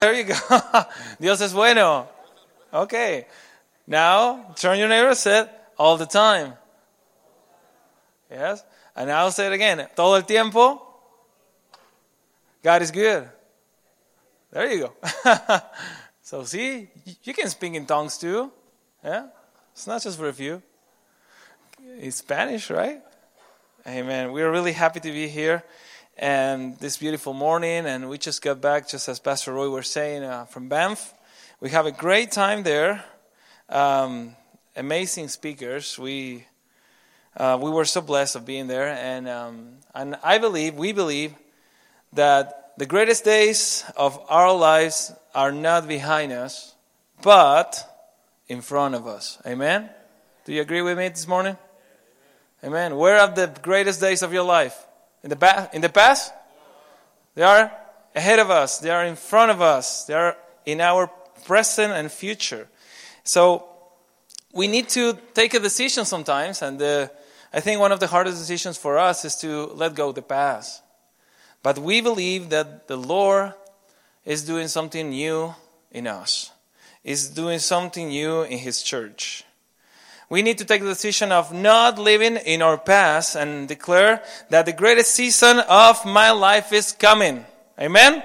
There you go. Dios es bueno. Okay. Now, turn your neighbor say all the time. Yes? And I'll say it again. Todo el tiempo. God is good. There you go. so see, you can speak in tongues too. Yeah? It's not just for a few. It's Spanish, right? Amen. We're really happy to be here and this beautiful morning and we just got back just as Pastor Roy was saying uh, from Banff. We have a great time there. Um, amazing speakers. We uh, we were so blessed of being there, and um, and I believe we believe that the greatest days of our lives are not behind us, but in front of us. Amen. Do you agree with me this morning? Amen. Where are the greatest days of your life? In the, ba- in the past? They are ahead of us. They are in front of us. They are in our present and future. So we need to take a decision sometimes, and the I think one of the hardest decisions for us is to let go the past. But we believe that the Lord is doing something new in us, is doing something new in His church. We need to take the decision of not living in our past and declare that the greatest season of my life is coming. Amen?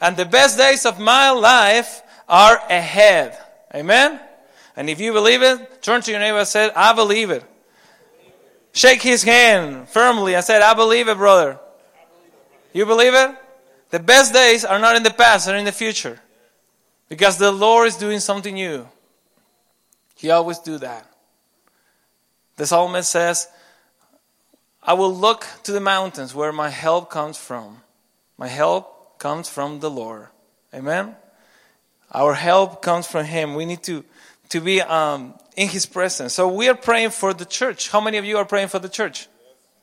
And the best days of my life are ahead. Amen? And if you believe it, turn to your neighbor and say, I believe it. Shake his hand firmly and said, I believe it, brother. You believe it? The best days are not in the past, they're in the future. Because the Lord is doing something new. He always do that. The psalmist says, I will look to the mountains where my help comes from. My help comes from the Lord. Amen? Our help comes from Him. We need to, to be um, in His presence. So we are praying for the church. How many of you are praying for the church?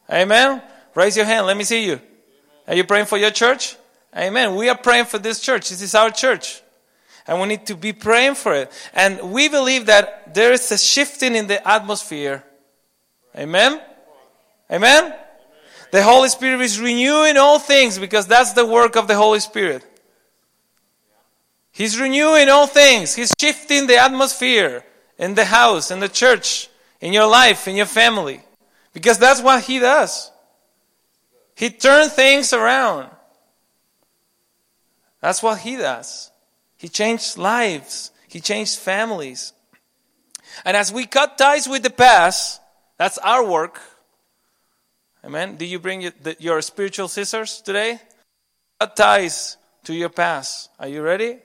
Amen. Raise your hand. Let me see you. Are you praying for your church? Amen. We are praying for this church. This is our church. And we need to be praying for it. And we believe that there is a shifting in the atmosphere. Amen. Amen. The Holy Spirit is renewing all things because that's the work of the Holy Spirit. He's renewing all things. He's shifting the atmosphere in the house, in the church, in your life, in your family. Because that's what He does. He turns things around. That's what He does. He changed lives, He changed families. And as we cut ties with the past, that's our work. Amen. Do you bring your spiritual scissors today? Cut ties to your past. Are you ready?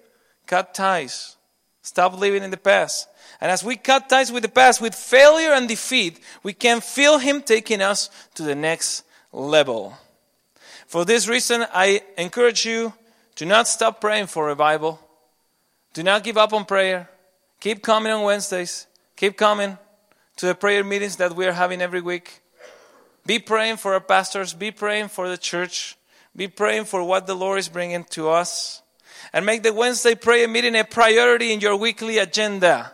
Cut ties. Stop living in the past. And as we cut ties with the past, with failure and defeat, we can feel Him taking us to the next level. For this reason, I encourage you to not stop praying for revival. Do not give up on prayer. Keep coming on Wednesdays. Keep coming to the prayer meetings that we are having every week. Be praying for our pastors. Be praying for the church. Be praying for what the Lord is bringing to us. And make the Wednesday prayer meeting a priority in your weekly agenda.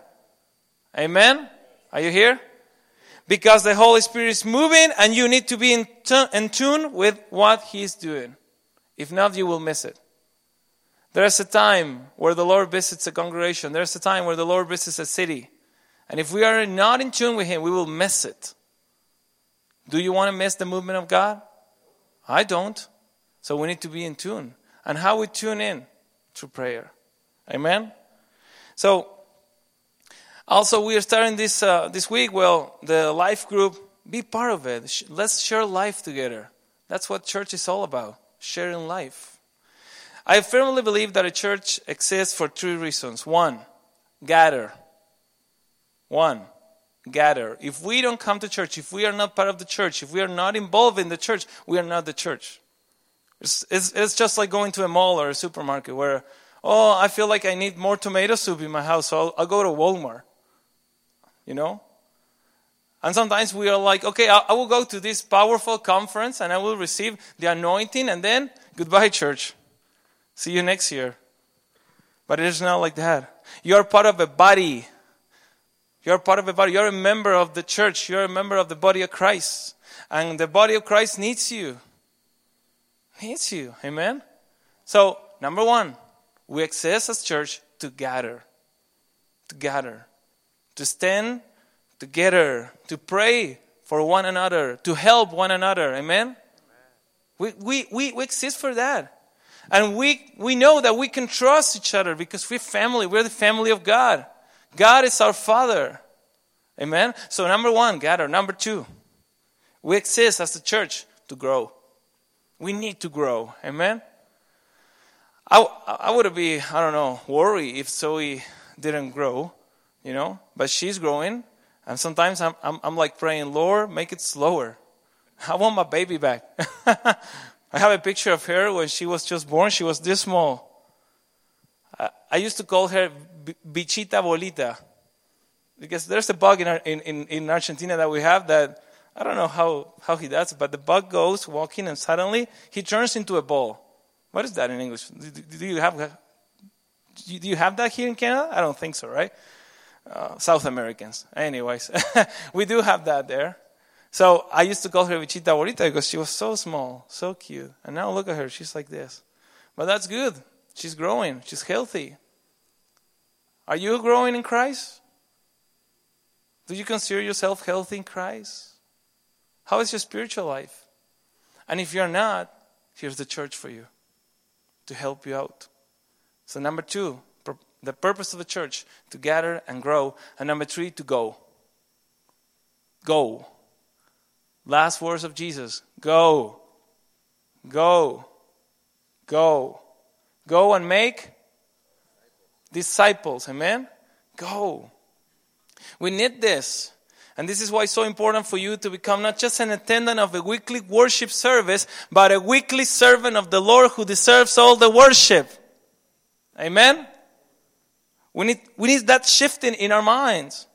Amen? Are you here? Because the Holy Spirit is moving and you need to be in, t- in tune with what He's doing. If not, you will miss it. There's a time where the Lord visits a congregation. There's a time where the Lord visits a city. And if we are not in tune with Him, we will miss it. Do you want to miss the movement of God? I don't. So we need to be in tune. And how we tune in? Through prayer. Amen? So, also, we are starting this uh, this week. Well, the life group, be part of it. Let's share life together. That's what church is all about: sharing life. I firmly believe that a church exists for three reasons. One, gather. One, gather. If we don't come to church, if we are not part of the church, if we are not involved in the church, we are not the church. It's, it's, it's just like going to a mall or a supermarket where, oh, I feel like I need more tomato soup in my house, so I'll, I'll go to Walmart you know? And sometimes we are like, okay, I, will go to this powerful conference and I will receive the anointing and then goodbye, church. See you next year. But it is not like that. You are part of a body. You're part of a body. You're a member of the church. You're a member of the body of Christ. And the body of Christ needs you. Needs you. Amen? So, number one, We exist as church to gather, to gather, to stand together, to pray for one another, to help one another. Amen? We, we, we, we exist for that. And we, we know that we can trust each other because we're family. We're the family of God. God is our Father. Amen? So, number one, gather. Number two, we exist as the church to grow. We need to grow. Amen? I, I would be, I don't know, worried if Zoe didn't grow, you know, but she's growing. And sometimes I'm, I'm, I'm like praying, Lord, make it slower. I want my baby back. I have a picture of her when she was just born. She was this small. I, I used to call her Bichita Bolita because there's a bug in, in, in, in Argentina that we have that I don't know how, how he does, but the bug goes walking and suddenly he turns into a ball. What is that in English? Do, do you have do you have that here in Canada? I don't think so, right? Uh, South Americans. Anyways, we do have that there. So I used to call her Bichita Bolita because she was so small, so cute. And now look at her, she's like this. But that's good. She's growing, she's healthy. Are you growing in Christ? Do you consider yourself healthy in Christ? How is your spiritual life? And if you're not, here's the church for you to help you out. So, number two, the purpose of the church to gather and grow. And number three, to go. Go. Last words of Jesus go. Go. Go. Go and make disciples. Amen? Go. We need this. And this is why it's so important for you to become not just an attendant of a weekly worship service, but a weekly servant of the Lord who deserves all the worship. Amen? We need, we need that shifting in our minds.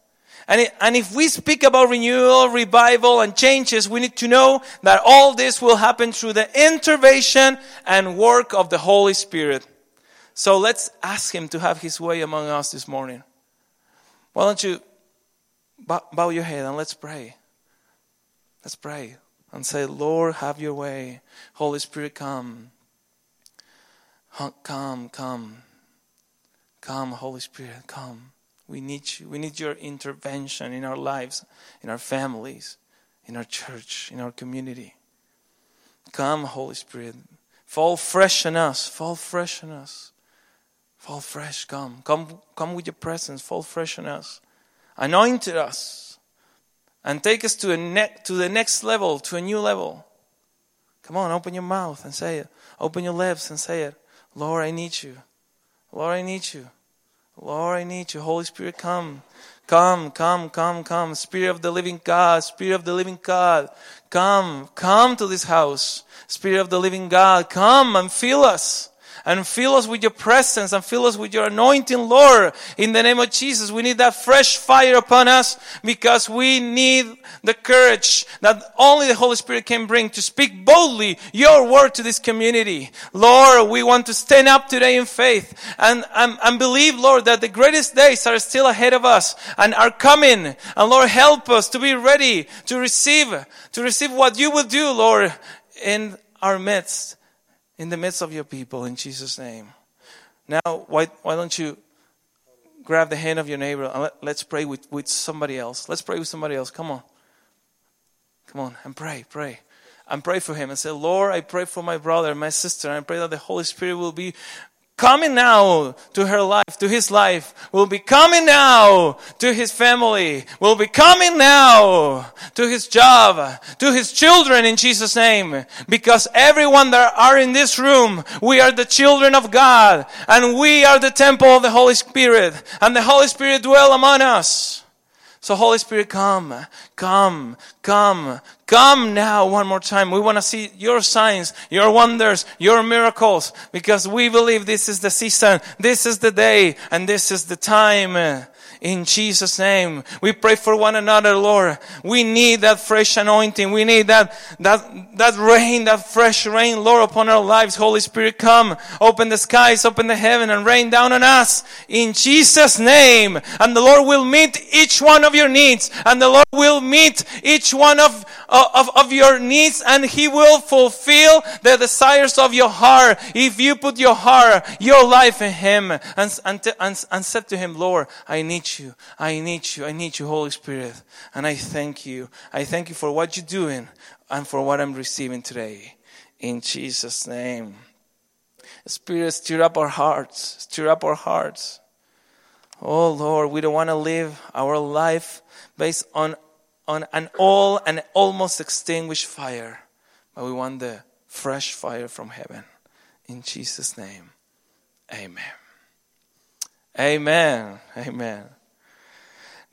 And, it, and if we speak about renewal, revival, and changes, we need to know that all this will happen through the intervention and work of the Holy Spirit. So let's ask Him to have His way among us this morning. Why don't you bow your head and let's pray. Let's pray and say, Lord, have your way. Holy Spirit, come. Come, come. Come, Holy Spirit, come. We need you. We need your intervention in our lives, in our families, in our church, in our community. Come, Holy Spirit. Fall fresh on us. Fall fresh on us. Fall fresh. Come. Come, come with your presence. Fall fresh on us Anoint us and take us to, a ne- to the next level, to a new level. Come on, open your mouth and say it. Open your lips and say it. Lord, I need you. Lord, I need you. Lord, I need you. Holy Spirit, come. Come, come, come, come. Spirit of the living God, Spirit of the living God, come, come to this house. Spirit of the living God, come and fill us and fill us with your presence and fill us with your anointing, Lord. In the name of Jesus, we need that fresh fire upon us because we need the courage that only the Holy Spirit can bring to speak boldly your word to this community. Lord, we want to stand up today in faith and, and, and believe, Lord, that the greatest days are still ahead of us and are coming. And Lord, help us to be ready to receive, to receive what you will do, Lord, in our midst in the midst of your people in Jesus' name. Now, why, why don't you grab the hand of your neighbor and let, let's pray with, with somebody else. Let's pray with somebody else. Come on. Come on and pray, pray. And pray for him and say, Lord, I pray for my brother, my sister. And I pray that the Holy Spirit will be coming now to her life, to his life, will be coming now to his family, will be coming now to his job, to his children in Jesus' name. Because everyone that are in this room, we are the children of God and we are the temple of the Holy Spirit and the Holy Spirit dwell among us. So Holy Spirit, come, come, come, come now one more time. We want to see your signs, your wonders, your miracles, because we believe this is the season, this is the day, and this is the time in Jesus' name. We pray for one another, Lord. We need that fresh anointing. We need that, that, that rain, that fresh rain, Lord, upon our lives. Holy Spirit, come. Open the skies, open the heaven and rain down on us in Jesus' name. And the Lord will meet each one of your needs and the Lord will meet each one of, uh, of, of your needs and He will fulfill the desires of your heart if you put your heart, your life in Him and, and, and, and said to Him, Lord, I need you. I need you. I need you, Holy Spirit. And I thank you. I thank you for what you're doing and for what I'm receiving today. In Jesus' name. Spirit, stir up our hearts. Stir up our hearts. Oh Lord, we don't want to live our life based on, on an all and almost extinguished fire, but we want the fresh fire from heaven. In Jesus' name, amen. Amen. Amen.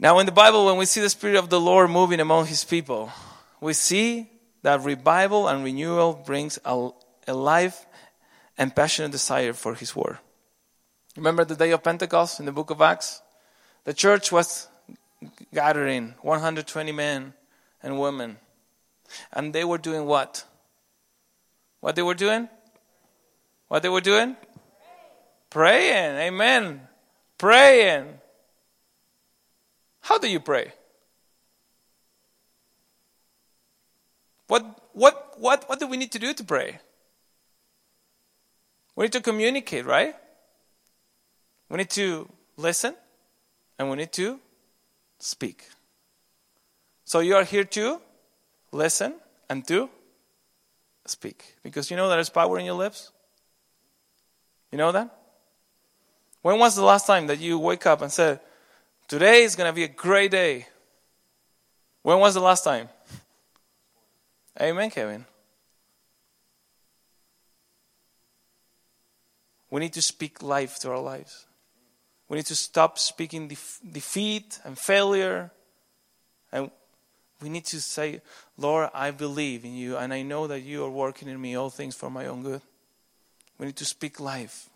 Now, in the Bible, when we see the Spirit of the Lord moving among His people, we see that revival and renewal brings a, a life and passionate desire for His Word. Remember the day of Pentecost in the book of Acts? The church was gathering 120 men and women. And they were doing what? What they were doing? What they were doing? Praying. Amen. Praying. How do you pray? What, what, what, what do we need to do to pray? We need to communicate, right? We need to listen and we need to speak. So you are here to listen and to speak. Because you know there is power in your lips? You know that? When was the last time that you wake up and said, Today is going to be a great day? When was the last time? Amen, Kevin. We need to speak life to our lives. We need to stop speaking def- defeat and failure. And we need to say, Lord, I believe in you, and I know that you are working in me all things for my own good. We need to speak life.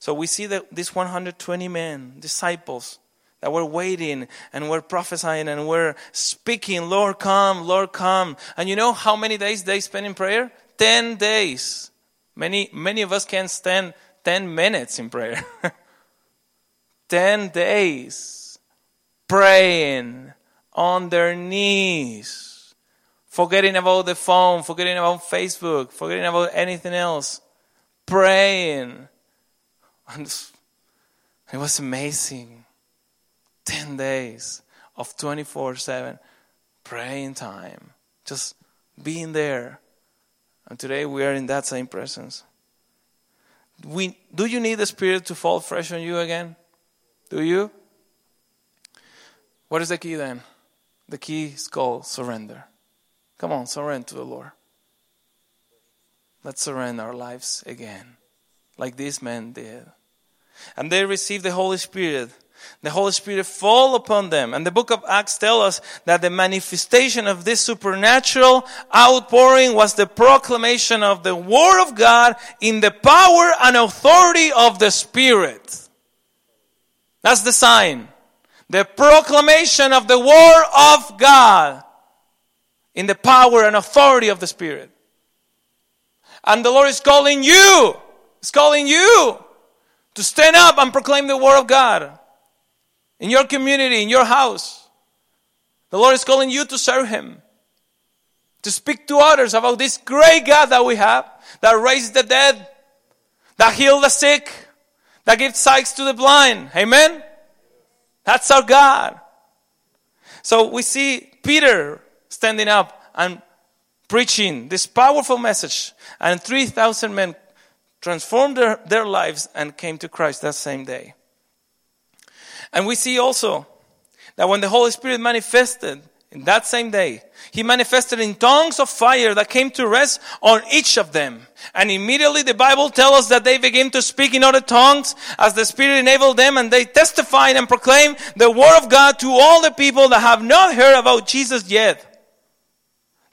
So we see that these 120 men, disciples, that were waiting and were prophesying and were speaking, Lord, come, Lord, come. And you know how many days they spent in prayer? 10 days. Many, many of us can stand 10 minutes in prayer. 10 days praying on their knees, forgetting about the phone, forgetting about Facebook, forgetting about anything else, praying. And it was amazing. 10 days of 24 7 praying time, just being there. And today we are in that same presence. We, do you need the Spirit to fall fresh on you again? Do you? What is the key then? The key is called surrender. Come on, surrender to the Lord. Let's surrender our lives again, like these men did. And they received the Holy Spirit. The Holy Spirit fall upon them. And the book of Acts tells us that the manifestation of this supernatural outpouring was the proclamation of the Word of God in the power and authority of the Spirit. That's the sign. The proclamation of the Word of God in the power and authority of the Spirit. And the Lord is calling you, He's calling you to stand up and proclaim the Word of God in your community, in your house. The Lord is calling you to serve Him, to speak to others about this great God that we have, that raised the dead, that healed the sick, that gives sight to the blind. Amen? That's our God. So we see Peter standing up and preaching this powerful message, and 3,000 men transformed their, their lives and came to Christ that same day. And we see also that when the Holy Spirit manifested in that same day, he manifested in tongues of fire that came to rest on each of them. And immediately the Bible tells us that they began to speak in other tongues as the Spirit enabled them and they testified and proclaimed the Word of God to all the people that have not heard about Jesus yet.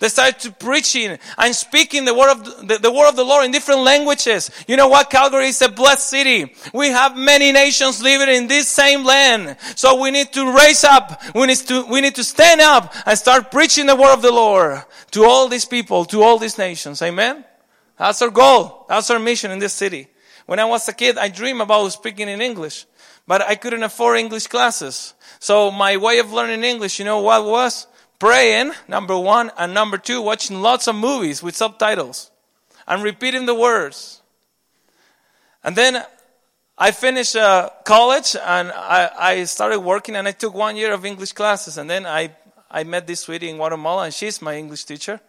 They started to preaching and speaking the word of the, the, word of the Lord in different languages. You know what? Calgary is a blessed city. We have many nations living in this same land. So we need to raise up. We need to, we need to stand up and start preaching the word of the Lord to all these people, to all these nations. Amen? That's our goal. That's our mission in this city. When I was a kid, I dreamed about speaking in English, but I couldn't afford English classes. So my way of learning English, you know what was? Praying, number one, and number two, watching lots of movies with subtitles and repeating the words. And then I finished uh, college and I, I started working and I took one year of English classes. And then I, I met this sweetie in Guatemala and she's my English teacher.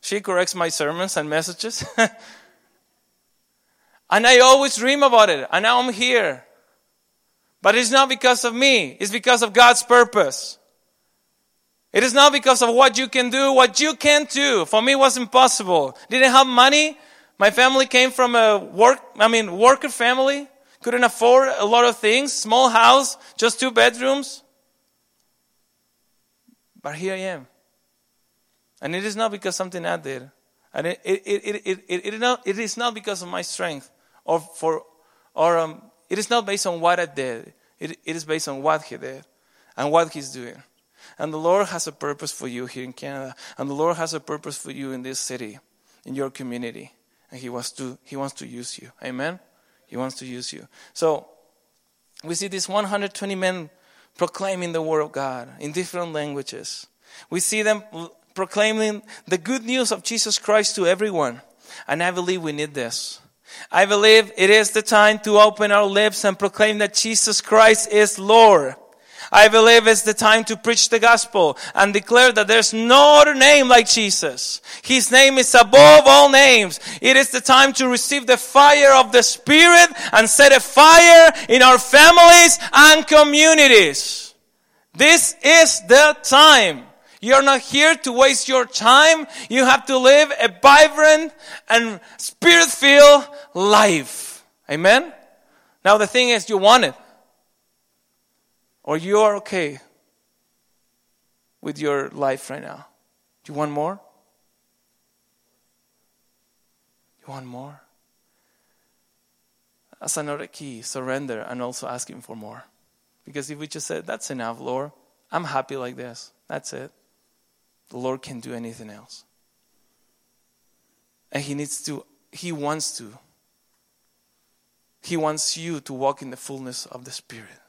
She corrects my sermons and messages. and I always dream about it. And now I'm here. But it's not because of me, it's because of God's purpose. It is not because of what you can do, what you can't do. For me, it was impossible. Didn't have money. My family came from a work, I mean, worker family. Couldn't afford a lot of things. Small house, just two bedrooms. But here I am. And it is not because something I did. And it, it, it, it, it, it, not, it is not because of my strength or for, or um, it is not based on what I did. It, it is based on what he did and what he's doing. And the Lord has a purpose for you here in Canada. And the Lord has a purpose for you in this city, in your community. And he wants to, he wants to use you. Amen? He wants to use you. So, we see these 120 men proclaiming the word of God in different languages. We see them proclaiming the good news of Jesus Christ to everyone. And I believe we need this. I believe it is the time to open our lips and proclaim that Jesus Christ is Lord. I believe it's the time to preach the gospel and declare that there's no other name like Jesus. His name is above all names. It is the time to receive the fire of the Spirit and set a fire in our families and communities. This is the time. You're not here to waste your time. You have to live a vibrant and spirit filled life. Amen? Now the thing is, you want it. Or you are okay with your life right now. Do you want more? You want more? That's another key surrender and also asking for more. Because if we just said, That's enough, Lord, I'm happy like this, that's it the Lord can do anything else. And He needs to, He wants to. He wants you to walk in the fullness of the Spirit.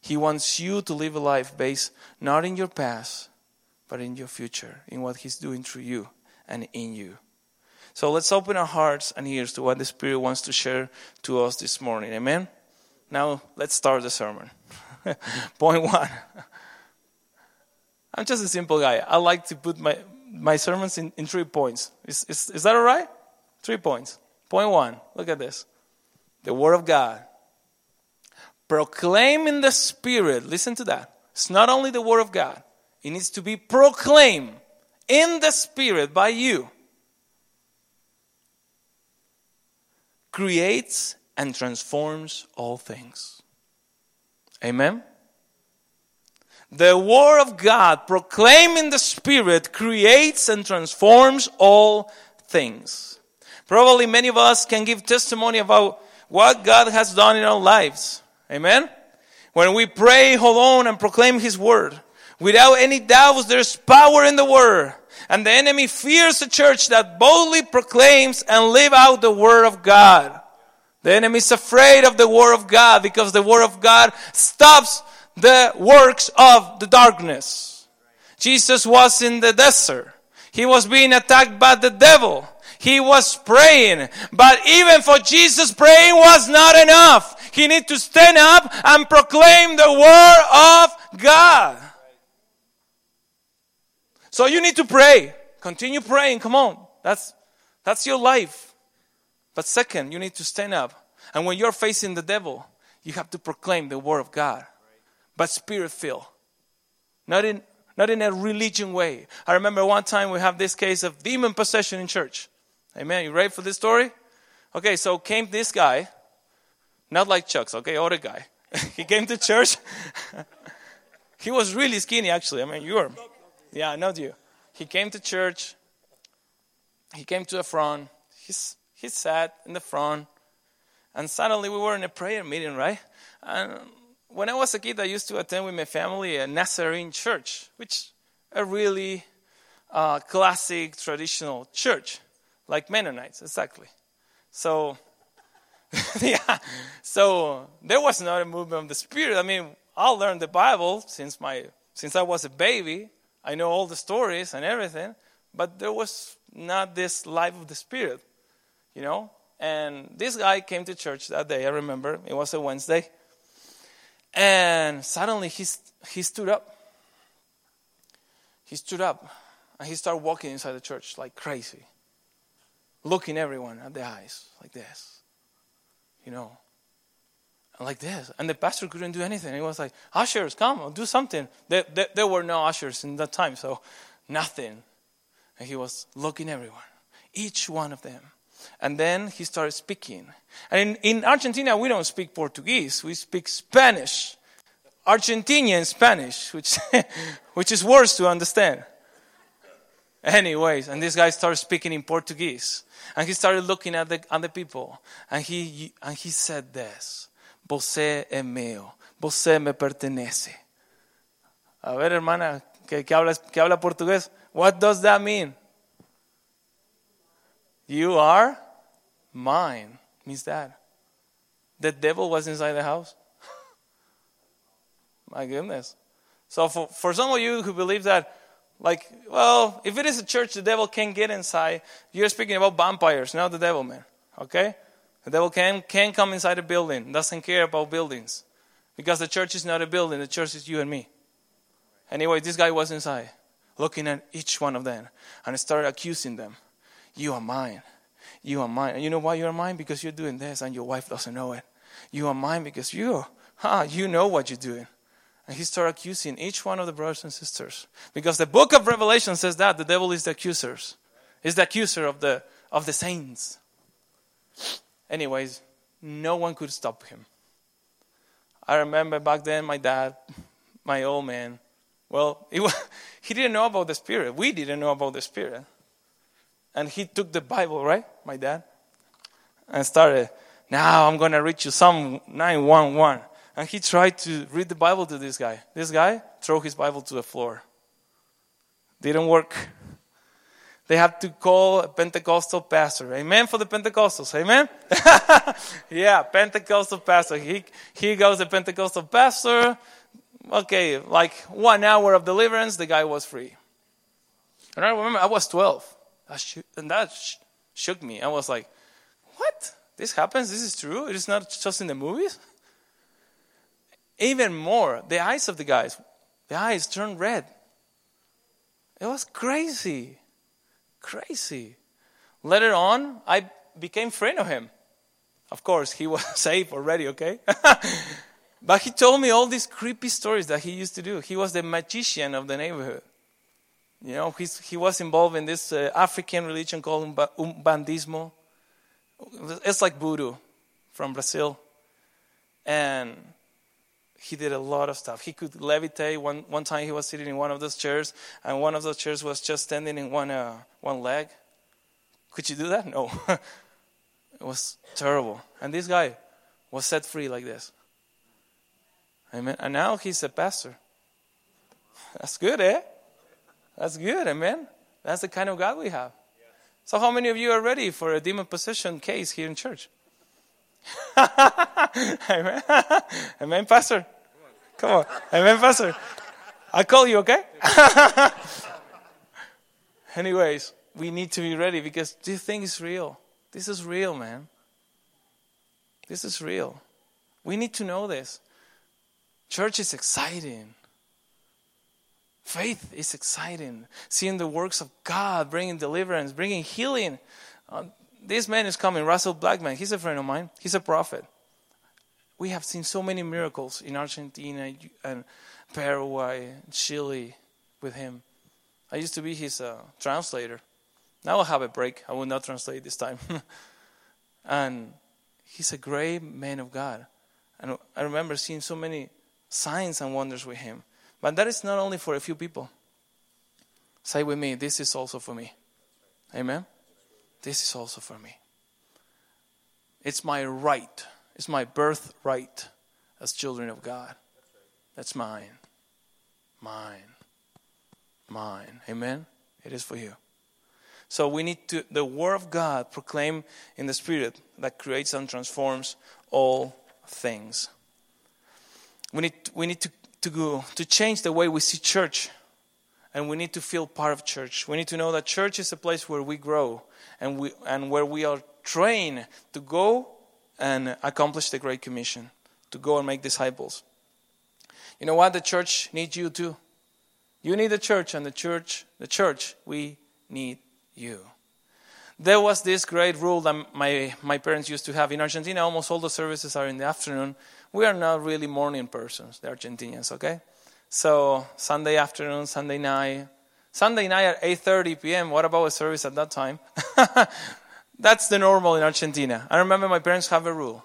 He wants you to live a life based not in your past, but in your future, in what He's doing through you and in you. So let's open our hearts and ears to what the Spirit wants to share to us this morning. Amen? Now let's start the sermon. Point one. I'm just a simple guy. I like to put my, my sermons in, in three points. Is, is, is that all right? Three points. Point one, look at this. The Word of God. Proclaim in the Spirit. Listen to that. It's not only the Word of God, it needs to be proclaimed in the Spirit by you. Creates and transforms all things. Amen? The Word of God, proclaimed in the Spirit, creates and transforms all things. Probably many of us can give testimony about what God has done in our lives. Amen? When we pray, hold on, and proclaim His Word, without any doubts, there's power in the Word. And the enemy fears a church that boldly proclaims and live out the Word of God. The enemy is afraid of the Word of God because the Word of God stops the works of the darkness. Jesus was in the desert. He was being attacked by the devil. He was praying. But even for Jesus, praying was not enough. He needed to stand up and proclaim the word of God. So you need to pray. Continue praying. Come on. That's, that's your life. But second, you need to stand up. And when you're facing the devil, you have to proclaim the word of God but spirit filled. Not in, not in a religion way. I remember one time we have this case of demon possession in church. Amen. You ready for this story? Okay, so came this guy, not like Chuck's, okay, other guy. he came to church. he was really skinny, actually. I mean, you were, yeah, not you. He came to church. He came to the front. He's, he sat in the front. And suddenly we were in a prayer meeting, right? And when I was a kid, I used to attend with my family a Nazarene church, which a really uh, classic traditional church, like Mennonites, exactly. So, yeah, so there was not a movement of the Spirit. I mean, I learned the Bible since my since I was a baby. I know all the stories and everything, but there was not this life of the Spirit, you know? And this guy came to church that day, I remember. It was a Wednesday. And suddenly he, he stood up. He stood up and he started walking inside the church like crazy, looking everyone at the eyes like this, you know, like this. And the pastor couldn't do anything. He was like, Ushers, come, do something. There, there, there were no ushers in that time, so nothing. And he was looking everyone, each one of them. And then he started speaking. And in, in Argentina, we don't speak Portuguese, we speak Spanish. Argentinian Spanish, which, which is worse to understand. Anyways, and this guy started speaking in Portuguese. And he started looking at the, at the people. And he, and he said this. Você é meu. Você me pertenece. A ver, hermana, que, que, habla, que habla portugués. What does that mean? You are mine. Means that. The devil was inside the house. My goodness. So for, for some of you who believe that, like, well, if it is a church, the devil can't get inside. You're speaking about vampires, not the devil, man. Okay? The devil can, can come inside a building, doesn't care about buildings. Because the church is not a building, the church is you and me. Anyway, this guy was inside, looking at each one of them, and started accusing them. You are mine. You are mine. And you know why you are mine? Because you're doing this, and your wife doesn't know it. You are mine because you, huh, you know what you're doing. And he started accusing each one of the brothers and sisters. Because the book of Revelation says that the devil is the accuser. Is the accuser of the of the saints. Anyways, no one could stop him. I remember back then my dad, my old man, well, was, he didn't know about the Spirit. We didn't know about the Spirit. And he took the Bible, right, my dad, and started, now I'm going to read you Psalm 911. And he tried to read the Bible to this guy. This guy threw his Bible to the floor. Didn't work. They had to call a Pentecostal pastor. Amen for the Pentecostals. Amen? yeah, Pentecostal pastor. He, he goes, the Pentecostal pastor. Okay, like one hour of deliverance, the guy was free. And I remember I was 12. and that shook me. I was like, what? This happens? This is true? It is not just in the movies? Even more, the eyes of the guys, the eyes turned red. It was crazy. Crazy. Later on, I became friend of him. Of course, he was safe already, okay? but he told me all these creepy stories that he used to do. He was the magician of the neighborhood. You know, he was involved in this uh, African religion called Umbandismo. It's like voodoo from Brazil. And he did a lot of stuff. He could levitate. One, one time he was sitting in one of those chairs, and one of those chairs was just standing in one, uh, one leg. Could you do that? No. it was terrible. And this guy was set free like this. Amen. And now he's a pastor. That's good, eh? That's good, amen. That's the kind of God we have. So, how many of you are ready for a demon possession case here in church? Amen. Amen, Pastor. Come on. Amen, Pastor. I'll call you, okay? Anyways, we need to be ready because this thing is real. This is real, man. This is real. We need to know this. Church is exciting. Faith is exciting. Seeing the works of God, bringing deliverance, bringing healing. Uh, this man is coming, Russell Blackman. He's a friend of mine. He's a prophet. We have seen so many miracles in Argentina and Paraguay, Chile with him. I used to be his uh, translator. Now I have a break. I will not translate this time. and he's a great man of God. And I remember seeing so many signs and wonders with him. But that is not only for a few people. Say with me, this is also for me. Amen. This is also for me. It's my right, it's my birthright as children of God. That's mine. Mine. Mine. Amen? It is for you. So we need to, the Word of God proclaim in the Spirit that creates and transforms all things. We need, we need to, to, go, to change the way we see church and we need to feel part of church. We need to know that church is a place where we grow and, we, and where we are trained to go and accomplish the Great Commission, to go and make disciples. You know what? The church needs you too. You need the church, and the church, the church, we need you. There was this great rule that my, my parents used to have. In Argentina, almost all the services are in the afternoon. We are not really morning persons, the Argentinians, okay? So Sunday afternoon, Sunday night, Sunday night at 8:30 p.m. What about a service at that time? That's the normal in Argentina. I remember my parents have a rule: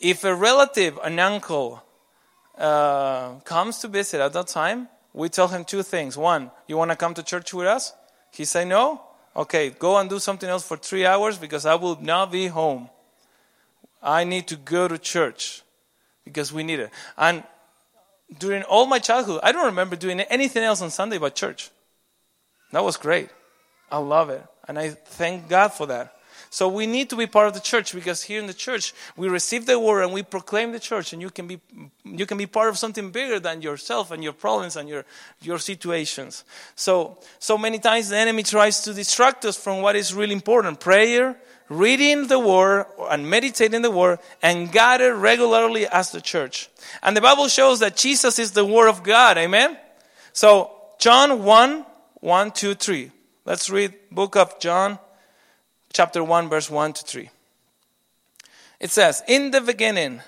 if a relative, an uncle, uh, comes to visit at that time, we tell him two things. One, you want to come to church with us? He say no. Okay, go and do something else for three hours because I will not be home. I need to go to church because we need it. And during all my childhood, I don't remember doing anything else on Sunday but church. That was great. I love it. And I thank God for that. So we need to be part of the church because here in the church we receive the word and we proclaim the church and you can be you can be part of something bigger than yourself and your problems and your your situations. So so many times the enemy tries to distract us from what is really important. Prayer, reading the word and meditating the word and gather regularly as the church. And the Bible shows that Jesus is the word of God. Amen. So John 1 1 2 3. Let's read book of John chapter 1, verse 1 to 3. It says, In the beginning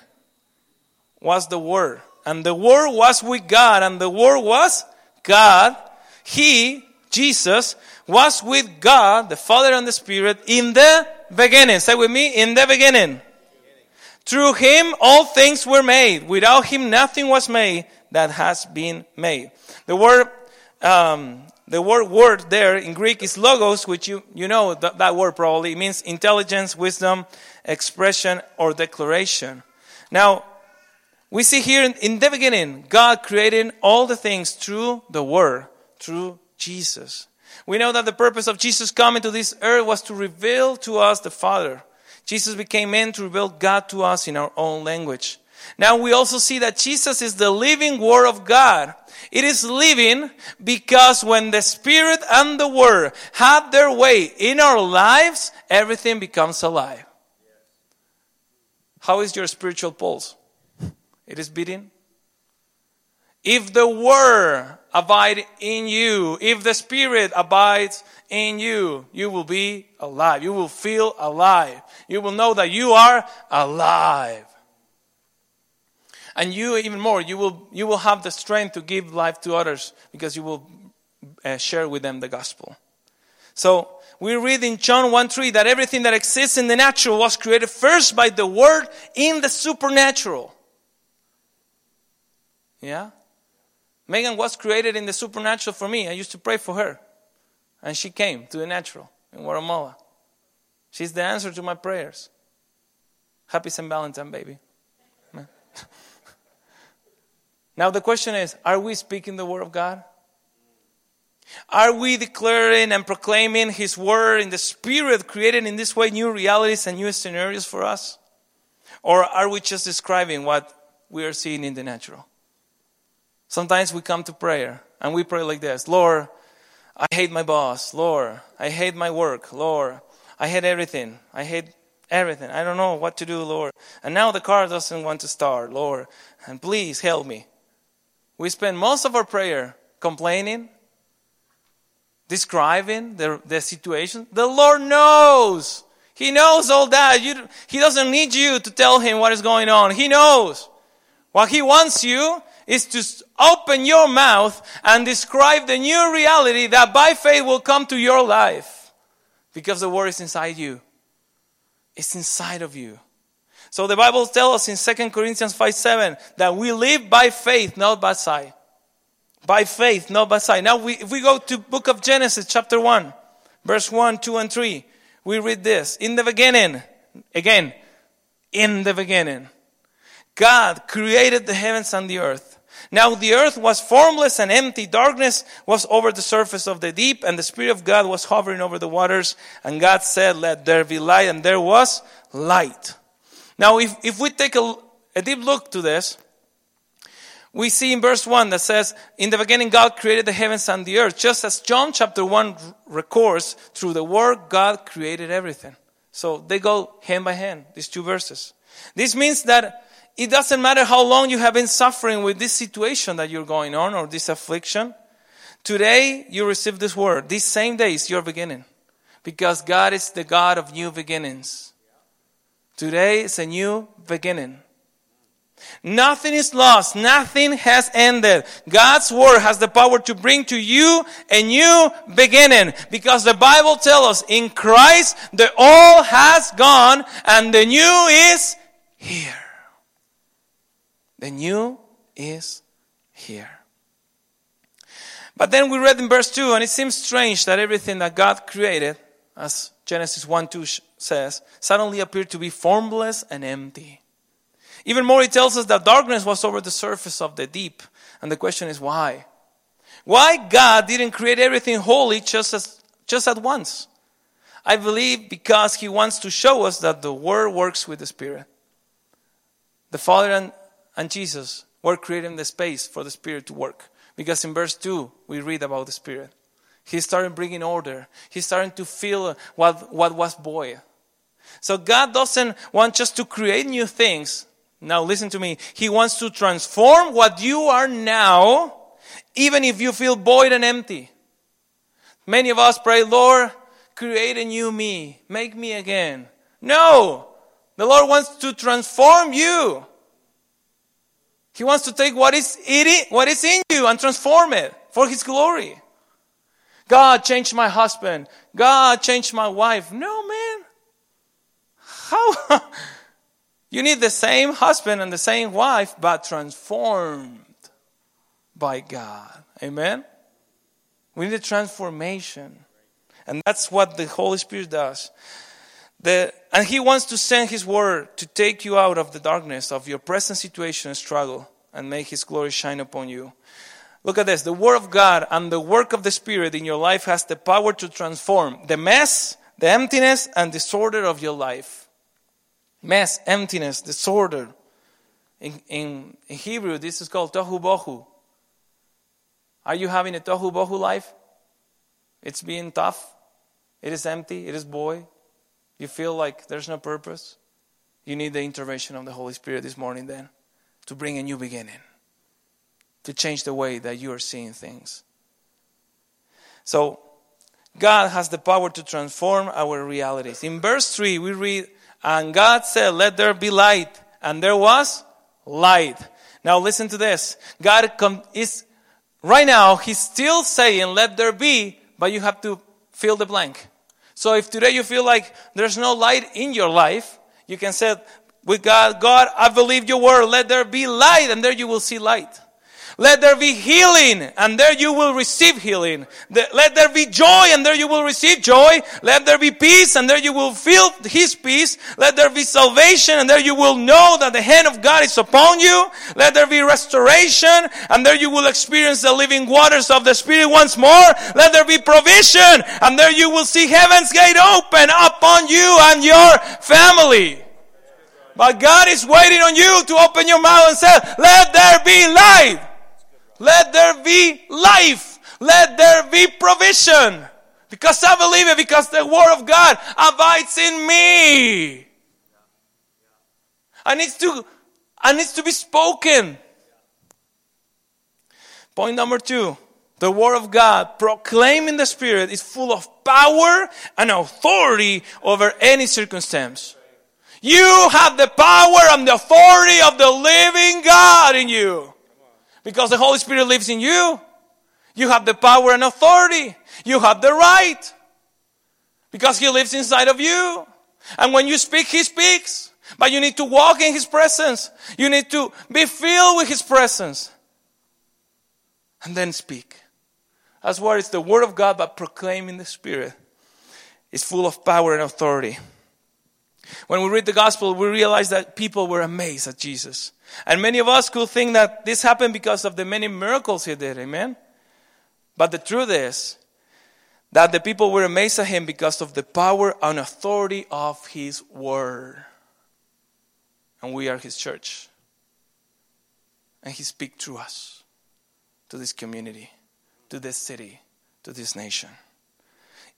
was the Word, and the Word was with God, and the Word was God. He, Jesus, was with God, the Father and the Spirit, in the beginning. Say with me, in the beginning. Through him all things were made. Without him nothing was made that has been made. The word um, the word word there in Greek is logos, which you, you know that, word probably. It means intelligence, wisdom, expression, or declaration. Now, we see here in, in the beginning, God created all the things through the word, through Jesus. We know that the purpose of Jesus coming to this earth was to reveal to us the Father. Jesus became man to reveal God to us in our own language. Now we also see that Jesus is the living Word of God. It is living because when the Spirit and the Word have their way in our lives, everything becomes alive. How is your spiritual pulse? It is beating. If the Word abide in you, if the Spirit abides in you, you will be alive. You will feel alive. You will know that you are alive. And you even more you will you will have the strength to give life to others because you will uh, share with them the gospel. So we read in john 1 3 that everything that exists in the natural was created first by the word in the supernatural. Yeah megan was created in the supernatural for me i used to pray for her and she came to the natural in guatemala she's the answer to my prayers happy st valentine baby Now the question is, are we speaking the word of God? Are we declaring and proclaiming His word in the Spirit, creating in this way new realities and new scenarios for us? Or are we just describing what we are seeing in the natural? Sometimes we come to prayer and we pray like this Lord, I hate my boss. Lord, I hate my work. Lord, I hate everything. I hate everything. I don't know what to do, Lord. And now the car doesn't want to start, Lord. And please help me. We spend most of our prayer complaining, describing the, the situation. The Lord knows. He knows all that. You, he doesn't need you to tell him what is going on. He knows. What he wants you is to open your mouth and describe the new reality that by faith will come to your life. Because the word is inside you. It's inside of you. So the Bible tells us in 2 Corinthians 5 7 that we live by faith, not by sight. By faith, not by sight. Now, we, if we go to book of Genesis, chapter 1, verse 1, 2, and 3, we read this. In the beginning, again, in the beginning, God created the heavens and the earth. Now the earth was formless and empty. Darkness was over the surface of the deep, and the Spirit of God was hovering over the waters. And God said, Let there be light, and there was light. Now, if, if we take a, a deep look to this, we see in verse 1 that says, In the beginning God created the heavens and the earth, just as John chapter 1 records, through the word God created everything. So they go hand by hand, these two verses. This means that it doesn't matter how long you have been suffering with this situation that you're going on or this affliction. Today you receive this word. This same day is your beginning. Because God is the God of new beginnings. Today is a new beginning. Nothing is lost. Nothing has ended. God's word has the power to bring to you a new beginning because the Bible tells us in Christ the old has gone and the new is here. The new is here. But then we read in verse 2 and it seems strange that everything that God created, as Genesis 1 2 says, suddenly appeared to be formless and empty. Even more, it tells us that darkness was over the surface of the deep. And the question is why? Why God didn't create everything holy just, as, just at once? I believe because He wants to show us that the Word works with the Spirit. The Father and, and Jesus were creating the space for the Spirit to work. Because in verse 2, we read about the Spirit. He started bringing order. He started to feel what, what was void. So God doesn't want just to create new things, now listen to me. He wants to transform what you are now, even if you feel void and empty. Many of us pray, Lord, create a new me. Make me again. No! The Lord wants to transform you. He wants to take what is, it, what is in you and transform it for His glory. God changed my husband. God changed my wife. No, man. How? You need the same husband and the same wife, but transformed by God. Amen? We need a transformation. And that's what the Holy Spirit does. The, and He wants to send His word to take you out of the darkness of your present situation and struggle and make His glory shine upon you. Look at this. The Word of God and the work of the Spirit in your life has the power to transform the mess, the emptiness, and disorder of your life mess, emptiness, disorder. In, in, in Hebrew, this is called tohu bohu. Are you having a tohu bohu life? It's being tough. It is empty. It is void. You feel like there's no purpose. You need the intervention of the Holy Spirit this morning, then, to bring a new beginning, to change the way that you are seeing things. So, God has the power to transform our realities. In verse 3, we read, and God said, Let there be light. And there was light. Now listen to this. God is, right now, He's still saying, Let there be, but you have to fill the blank. So if today you feel like there's no light in your life, you can say with God, God, I believe your word. Let there be light, and there you will see light. Let there be healing, and there you will receive healing. Let there be joy, and there you will receive joy. Let there be peace, and there you will feel His peace. Let there be salvation, and there you will know that the hand of God is upon you. Let there be restoration, and there you will experience the living waters of the Spirit once more. Let there be provision, and there you will see heaven's gate open upon you and your family. But God is waiting on you to open your mouth and say, let there be light. Let there be life. Let there be provision. Because I believe it, because the Word of God abides in me. I need to, I need to be spoken. Point number two. The Word of God, proclaimed in the Spirit, is full of power and authority over any circumstance. You have the power and the authority of the living God in you. Because the Holy Spirit lives in you. You have the power and authority. You have the right. Because He lives inside of you. And when you speak, He speaks. But you need to walk in His presence. You need to be filled with His presence. And then speak. That's what it's the Word of God, but proclaiming the Spirit is full of power and authority. When we read the gospel, we realize that people were amazed at Jesus. And many of us could think that this happened because of the many miracles he did. Amen? But the truth is that the people were amazed at him because of the power and authority of his word. And we are his church. and He speaks through us to this community, to this city, to this nation.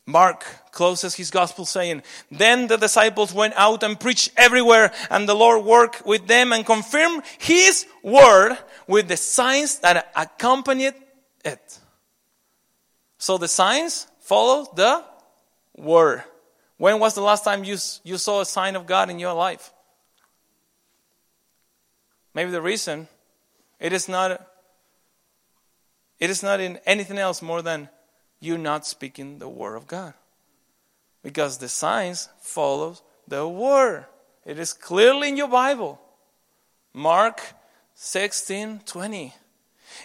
Mark closes his gospel saying, Then the disciples went out and preached everywhere, and the Lord worked with them and confirmed his word with the signs that accompanied it. So the signs follow the word. When was the last time you, you saw a sign of God in your life? Maybe the reason it is not it is not in anything else more than you not speaking the word of God. Because the signs follow the word. It is clearly in your Bible. Mark 16, 20.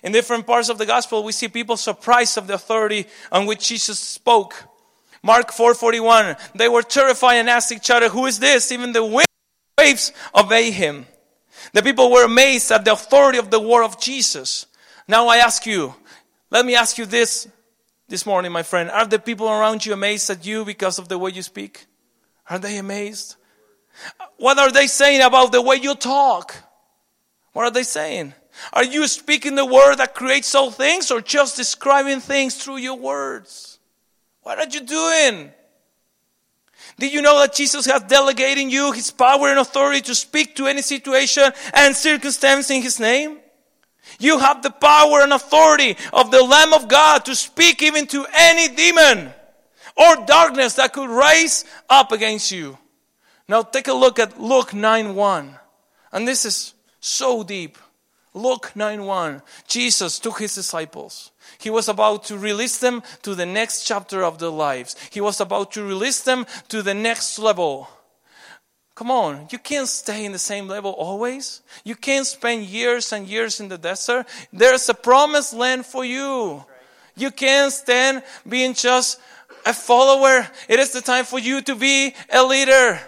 In different parts of the gospel, we see people surprised of the authority on which Jesus spoke. Mark 4:41. They were terrified and asked each other, "Who is this? Even the waves obey him." The people were amazed at the authority of the word of Jesus. Now I ask you, let me ask you this this morning, my friend. Are the people around you amazed at you because of the way you speak? Are they amazed? What are they saying about the way you talk? What are they saying? Are you speaking the word that creates all things or just describing things through your words? What are you doing? Did you know that Jesus has delegated you his power and authority to speak to any situation and circumstance in his name? You have the power and authority of the Lamb of God to speak even to any demon or darkness that could rise up against you. Now take a look at Luke 9 1. And this is so deep. Luke 9 1. Jesus took his disciples. He was about to release them to the next chapter of their lives. He was about to release them to the next level. Come on, you can't stay in the same level always. You can't spend years and years in the desert. There's a promised land for you. You can't stand being just a follower. It is the time for you to be a leader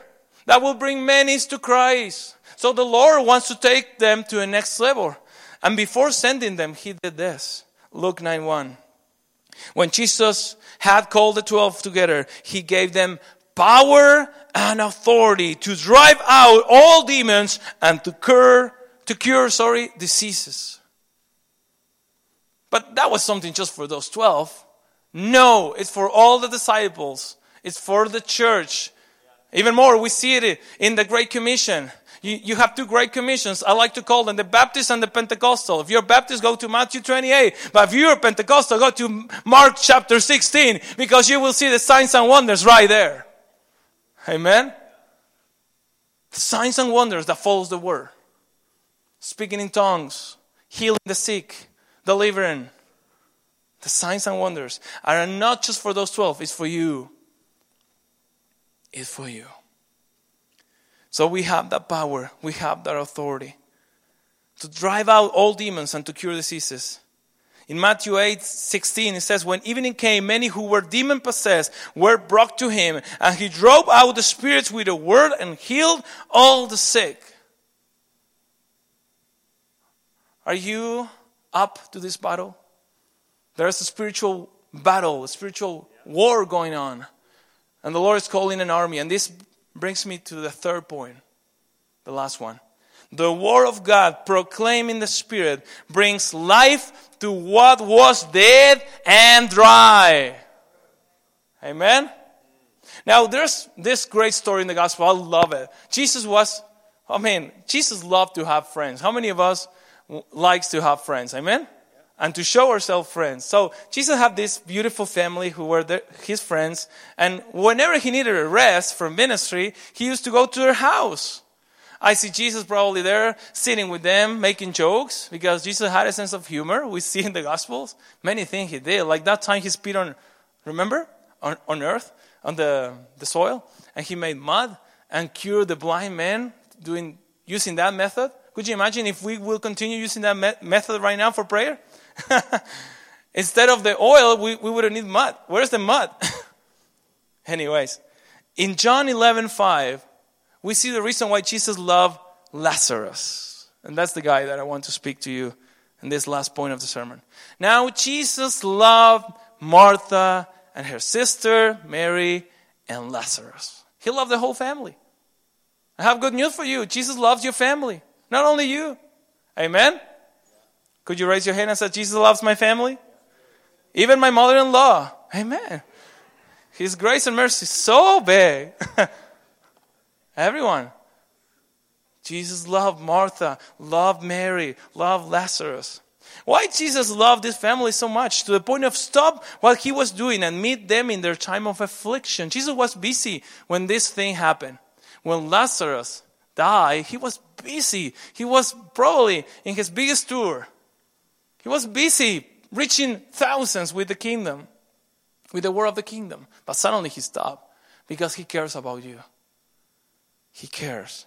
that will bring many to Christ. So the Lord wants to take them to a next level. And before sending them, He did this. Luke 9 1. When Jesus had called the twelve together, He gave them power and authority to drive out all demons and to cure, to cure, sorry, diseases. But that was something just for those 12. No, it's for all the disciples. It's for the church. Even more, we see it in the Great Commission. You, you have two great commissions. I like to call them the Baptist and the Pentecostal. If you're Baptist, go to Matthew 28. But if you're Pentecostal, go to Mark chapter 16 because you will see the signs and wonders right there. Amen? Signs and wonders that follows the word. Speaking in tongues, healing the sick, delivering. The signs and wonders are not just for those 12, it's for you. It's for you. So we have that power, we have that authority to drive out all demons and to cure diseases. In Matthew 8 16, it says, When evening came, many who were demon possessed were brought to him, and he drove out the spirits with a word and healed all the sick. Are you up to this battle? There's a spiritual battle, a spiritual war going on. And the Lord is calling an army. And this brings me to the third point, the last one. The Word of God proclaimed in the Spirit brings life to what was dead and dry. Amen? Now, there's this great story in the gospel. I love it. Jesus was, I mean, Jesus loved to have friends. How many of us likes to have friends? Amen? And to show ourselves friends. So Jesus had this beautiful family who were their, his friends. And whenever he needed a rest from ministry, he used to go to their house. I see Jesus probably there sitting with them, making jokes, because Jesus had a sense of humor. We see in the Gospels many things he did. Like that time he spit on, remember, on, on earth, on the, the soil, and he made mud and cured the blind man doing, using that method. Could you imagine if we will continue using that me- method right now for prayer? Instead of the oil, we, we would need mud. Where's the mud? Anyways, in John 11 5, we see the reason why Jesus loved Lazarus. And that's the guy that I want to speak to you in this last point of the sermon. Now, Jesus loved Martha and her sister, Mary, and Lazarus. He loved the whole family. I have good news for you. Jesus loves your family, not only you. Amen? Could you raise your hand and say, Jesus loves my family? Even my mother in law. Amen. His grace and mercy so big. Everyone. Jesus loved Martha, loved Mary, loved Lazarus. Why Jesus loved this family so much to the point of stop what he was doing and meet them in their time of affliction? Jesus was busy when this thing happened. When Lazarus died, he was busy. He was probably in his biggest tour. He was busy reaching thousands with the kingdom, with the word of the kingdom. But suddenly he stopped because he cares about you. He cares.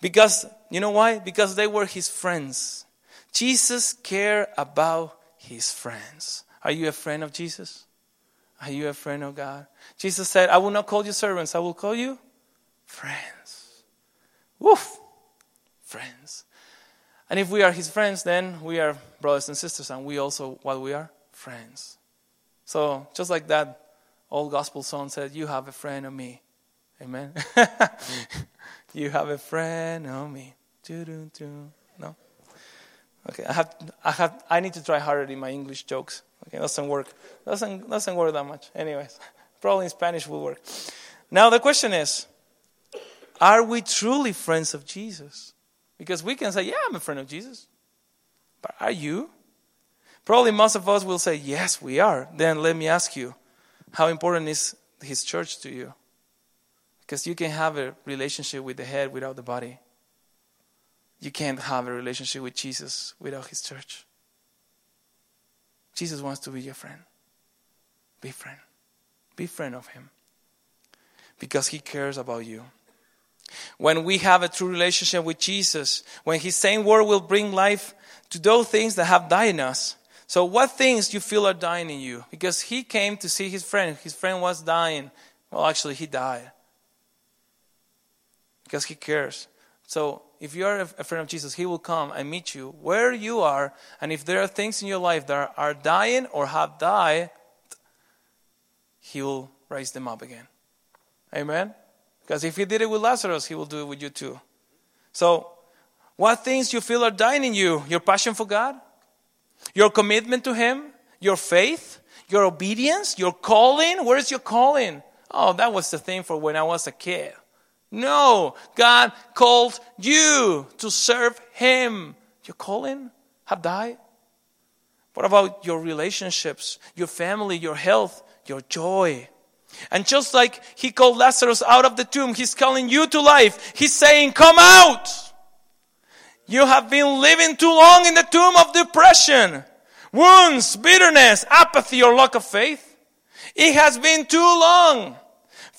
Because, you know why? Because they were his friends. Jesus cared about his friends. Are you a friend of Jesus? Are you a friend of God? Jesus said, I will not call you servants, I will call you friends. Woof! Friends. And if we are his friends, then we are brothers and sisters, and we also, what we are? Friends. So, just like that old gospel song said, You have a friend of me. Amen. Mm. you have a friend of me. No? Okay, I have, I have, I need to try harder in my English jokes. Okay, doesn't work. Doesn't, doesn't work that much. Anyways, probably in Spanish will work. Now the question is, are we truly friends of Jesus? Because we can say, yeah, I'm a friend of Jesus. But are you? Probably most of us will say, yes, we are. Then let me ask you, how important is his church to you? Because you can have a relationship with the head without the body. You can't have a relationship with Jesus without his church. Jesus wants to be your friend. Be friend. Be friend of him. Because he cares about you. When we have a true relationship with Jesus, when his same word will bring life to those things that have died in us. So what things you feel are dying in you? Because he came to see his friend. His friend was dying. Well, actually, he died because he cares. So if you are a friend of Jesus, he will come and meet you where you are. And if there are things in your life that are dying or have died, he will raise them up again. Amen? Because if he did it with Lazarus, he will do it with you too. So, what things you feel are dying in you? Your passion for God? Your commitment to Him? Your faith? Your obedience? Your calling? Where's your calling? Oh, that was the thing for when I was a kid. No, God called you to serve Him. Your calling have died. What about your relationships, your family, your health, your joy? And just like He called Lazarus out of the tomb, He's calling you to life. He's saying, Come out! You have been living too long in the tomb of depression, wounds, bitterness, apathy, or lack of faith. It has been too long.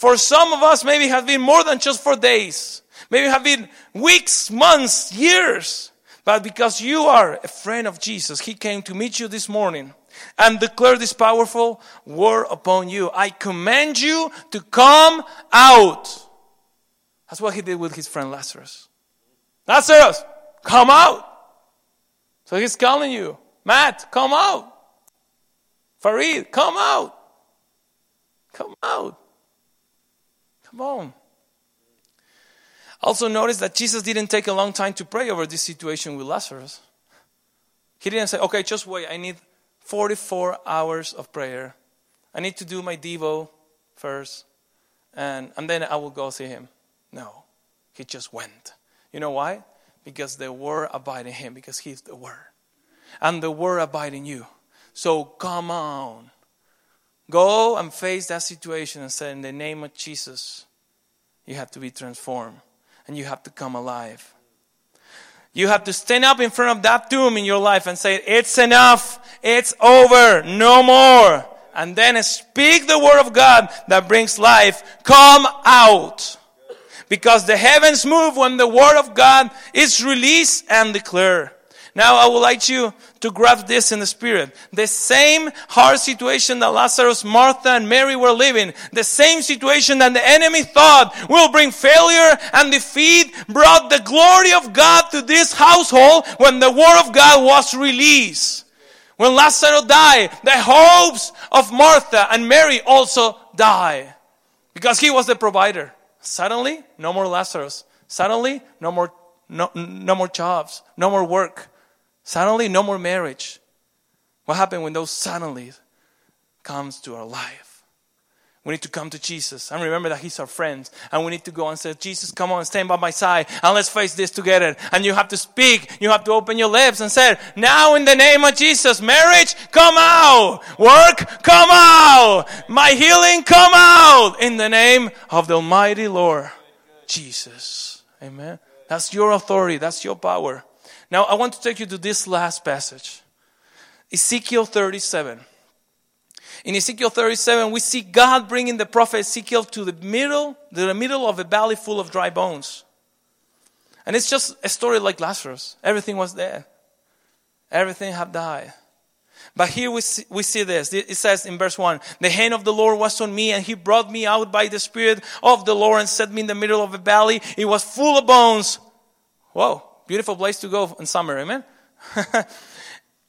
For some of us, maybe have been more than just four days. Maybe have been weeks, months, years. But because you are a friend of Jesus, He came to meet you this morning and declare this powerful word upon you. I command you to come out. That's what He did with His friend Lazarus. Lazarus, come out. So He's calling you. Matt, come out. Farid, come out. Come out. Come on. Also, notice that Jesus didn't take a long time to pray over this situation with Lazarus. He didn't say, okay, just wait, I need 44 hours of prayer. I need to do my Devo first, and, and then I will go see him. No, he just went. You know why? Because the Word abide in him, because he's the Word. And the Word abide in you. So come on. Go and face that situation and say, In the name of Jesus, you have to be transformed and you have to come alive. You have to stand up in front of that tomb in your life and say, It's enough. It's over. No more. And then speak the word of God that brings life. Come out. Because the heavens move when the word of God is released and declared. Now I would like you to grasp this in the spirit. The same hard situation that Lazarus, Martha, and Mary were living, the same situation that the enemy thought will bring failure and defeat, brought the glory of God to this household when the word of God was released. When Lazarus died, the hopes of Martha and Mary also died because he was the provider. Suddenly, no more Lazarus. Suddenly, no more, no, no more jobs, no more work. Suddenly, no more marriage. What happened when those suddenly comes to our life? We need to come to Jesus and remember that He's our friend. And we need to go and say, Jesus, come on, stand by my side and let's face this together. And you have to speak. You have to open your lips and say, now in the name of Jesus, marriage, come out. Work, come out. My healing, come out. In the name of the Almighty Lord, Jesus. Amen. That's your authority. That's your power. Now I want to take you to this last passage. Ezekiel 37. In Ezekiel 37, we see God bringing the prophet Ezekiel to the middle, to the middle of a valley full of dry bones. And it's just a story like Lazarus. Everything was dead. Everything had died. But here we see, we see this. It says in verse 1 The hand of the Lord was on me, and he brought me out by the Spirit of the Lord and set me in the middle of a valley. It was full of bones. Whoa, beautiful place to go in summer, amen?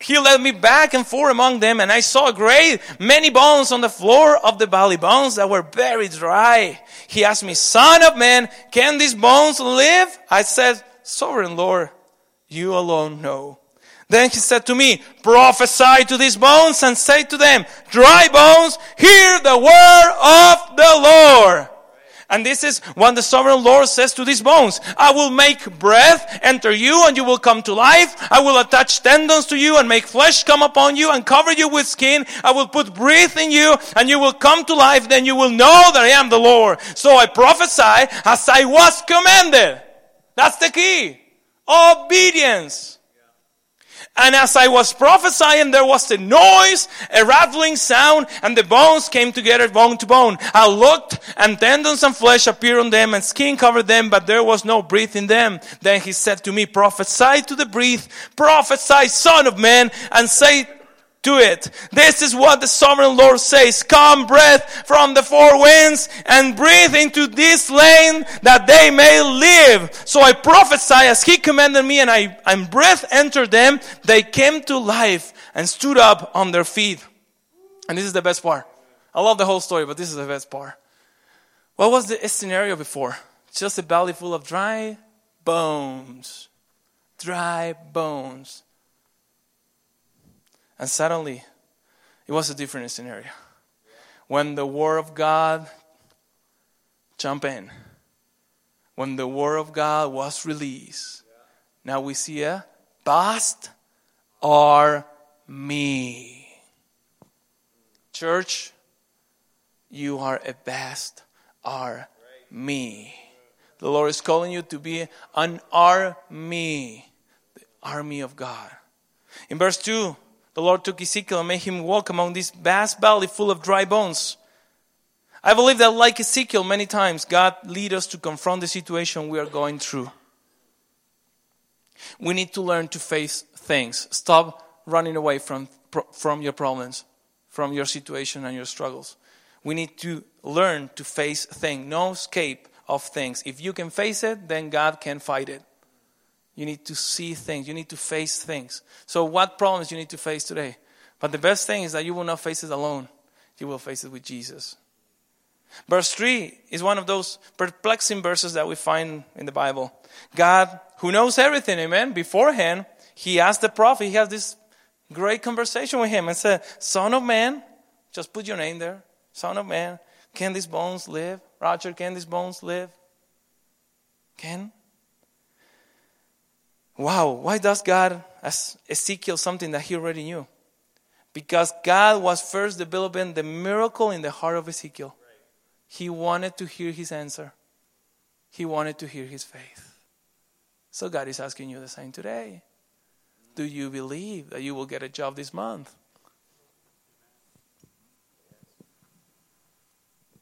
He led me back and forth among them, and I saw great many bones on the floor of the valley, bones that were very dry. He asked me, Son of man, can these bones live? I said, Sovereign Lord, you alone know. Then he said to me, Prophesy to these bones and say to them, Dry bones, hear the word of the Lord. And this is what the sovereign Lord says to these bones. I will make breath enter you and you will come to life. I will attach tendons to you and make flesh come upon you and cover you with skin. I will put breath in you and you will come to life. Then you will know that I am the Lord. So I prophesy as I was commanded. That's the key. Obedience. And as I was prophesying, there was a noise, a rattling sound, and the bones came together bone to bone. I looked, and tendons and flesh appeared on them, and skin covered them, but there was no breath in them. Then he said to me, prophesy to the breath, prophesy, son of man, and say to it. This is what the sovereign Lord says. Come breath from the four winds and breathe into this land that they may live. So I prophesy as he commanded me and I, and breath entered them. They came to life and stood up on their feet. And this is the best part. I love the whole story, but this is the best part. What was the scenario before? Just a valley full of dry bones. Dry bones. And suddenly, it was a different scenario. When the Word of God jumped in, when the Word of God was released, now we see a vast army. Church, you are a vast army. The Lord is calling you to be an army, the army of God. In verse 2, the Lord took Ezekiel and made him walk among this vast valley full of dry bones. I believe that, like Ezekiel, many times God leads us to confront the situation we are going through. We need to learn to face things. Stop running away from, from your problems, from your situation and your struggles. We need to learn to face things. No escape of things. If you can face it, then God can fight it. You need to see things. You need to face things. So, what problems you need to face today? But the best thing is that you will not face it alone. You will face it with Jesus. Verse 3 is one of those perplexing verses that we find in the Bible. God, who knows everything, amen, beforehand, he asked the prophet, he has this great conversation with him and said, Son of man, just put your name there. Son of man, can these bones live? Roger, can these bones live? Can? Wow, why does God ask Ezekiel something that he already knew? Because God was first developing the miracle in the heart of Ezekiel. He wanted to hear his answer, he wanted to hear his faith. So God is asking you the same today. Do you believe that you will get a job this month?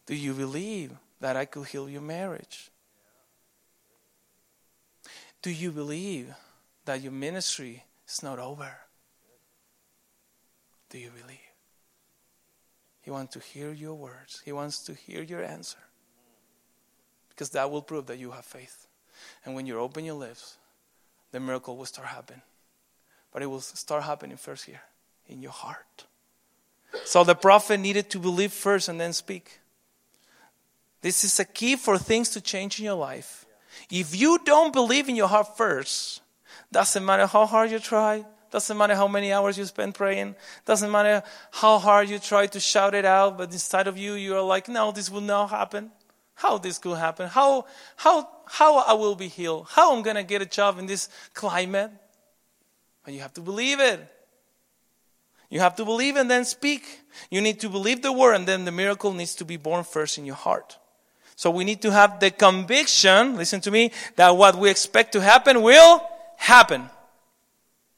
Do you believe that I could heal your marriage? Do you believe that your ministry is not over? Do you believe? He wants to hear your words, He wants to hear your answer. Because that will prove that you have faith. And when you open your lips, the miracle will start happening. But it will start happening first here, in your heart. So the prophet needed to believe first and then speak. This is a key for things to change in your life. If you don't believe in your heart first, doesn't matter how hard you try, Doesn't matter how many hours you spend praying. Doesn't matter how hard you try to shout it out, but inside of you, you are like, no, this will not happen. How this could happen? How, how, how I will be healed? How I'm going to get a job in this climate? But you have to believe it. You have to believe and then speak. You need to believe the word and then the miracle needs to be born first in your heart. So we need to have the conviction, listen to me, that what we expect to happen will happen.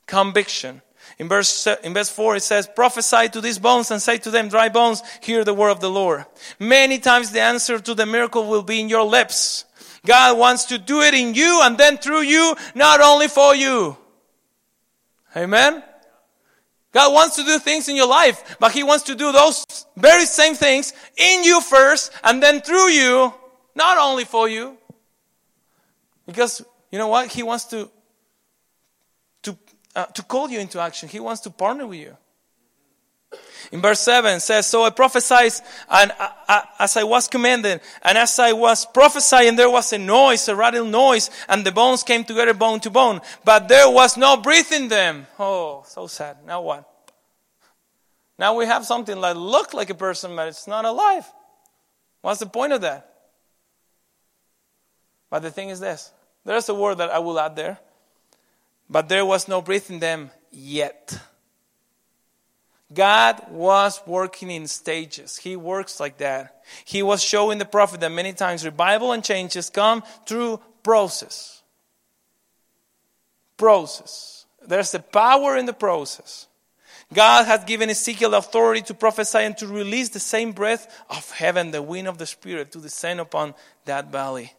Conviction. In verse, in verse 4 it says, prophesy to these bones and say to them, dry bones, hear the word of the Lord. Many times the answer to the miracle will be in your lips. God wants to do it in you and then through you, not only for you. Amen? God wants to do things in your life, but He wants to do those very same things in you first and then through you, not only for you. Because, you know what? He wants to uh, to call you into action. He wants to partner with you. In verse 7 says, So I prophesied and uh, uh, as I was commanded, and as I was prophesying, there was a noise, a rattle noise, and the bones came together bone to bone, but there was no breath in them. Oh, so sad. Now what? Now we have something that look like a person, but it's not alive. What's the point of that? But the thing is this. There's a word that I will add there. But there was no breath in them yet. God was working in stages. He works like that. He was showing the prophet that many times revival and changes come through process. Process. There's a power in the process. God had given Ezekiel authority to prophesy and to release the same breath of heaven, the wind of the Spirit, to descend upon that valley.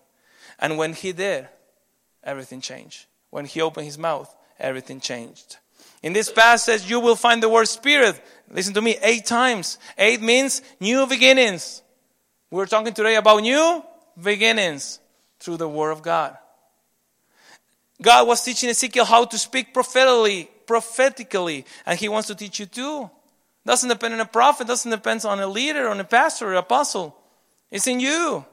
And when he did, everything changed when he opened his mouth, everything changed. In this passage, you will find the word spirit. Listen to me, eight times. Eight means new beginnings. We're talking today about new beginnings through the word of God. God was teaching Ezekiel how to speak prophetically, prophetically, and he wants to teach you too. Doesn't depend on a prophet, doesn't depend on a leader, on a pastor, or apostle. It's in you.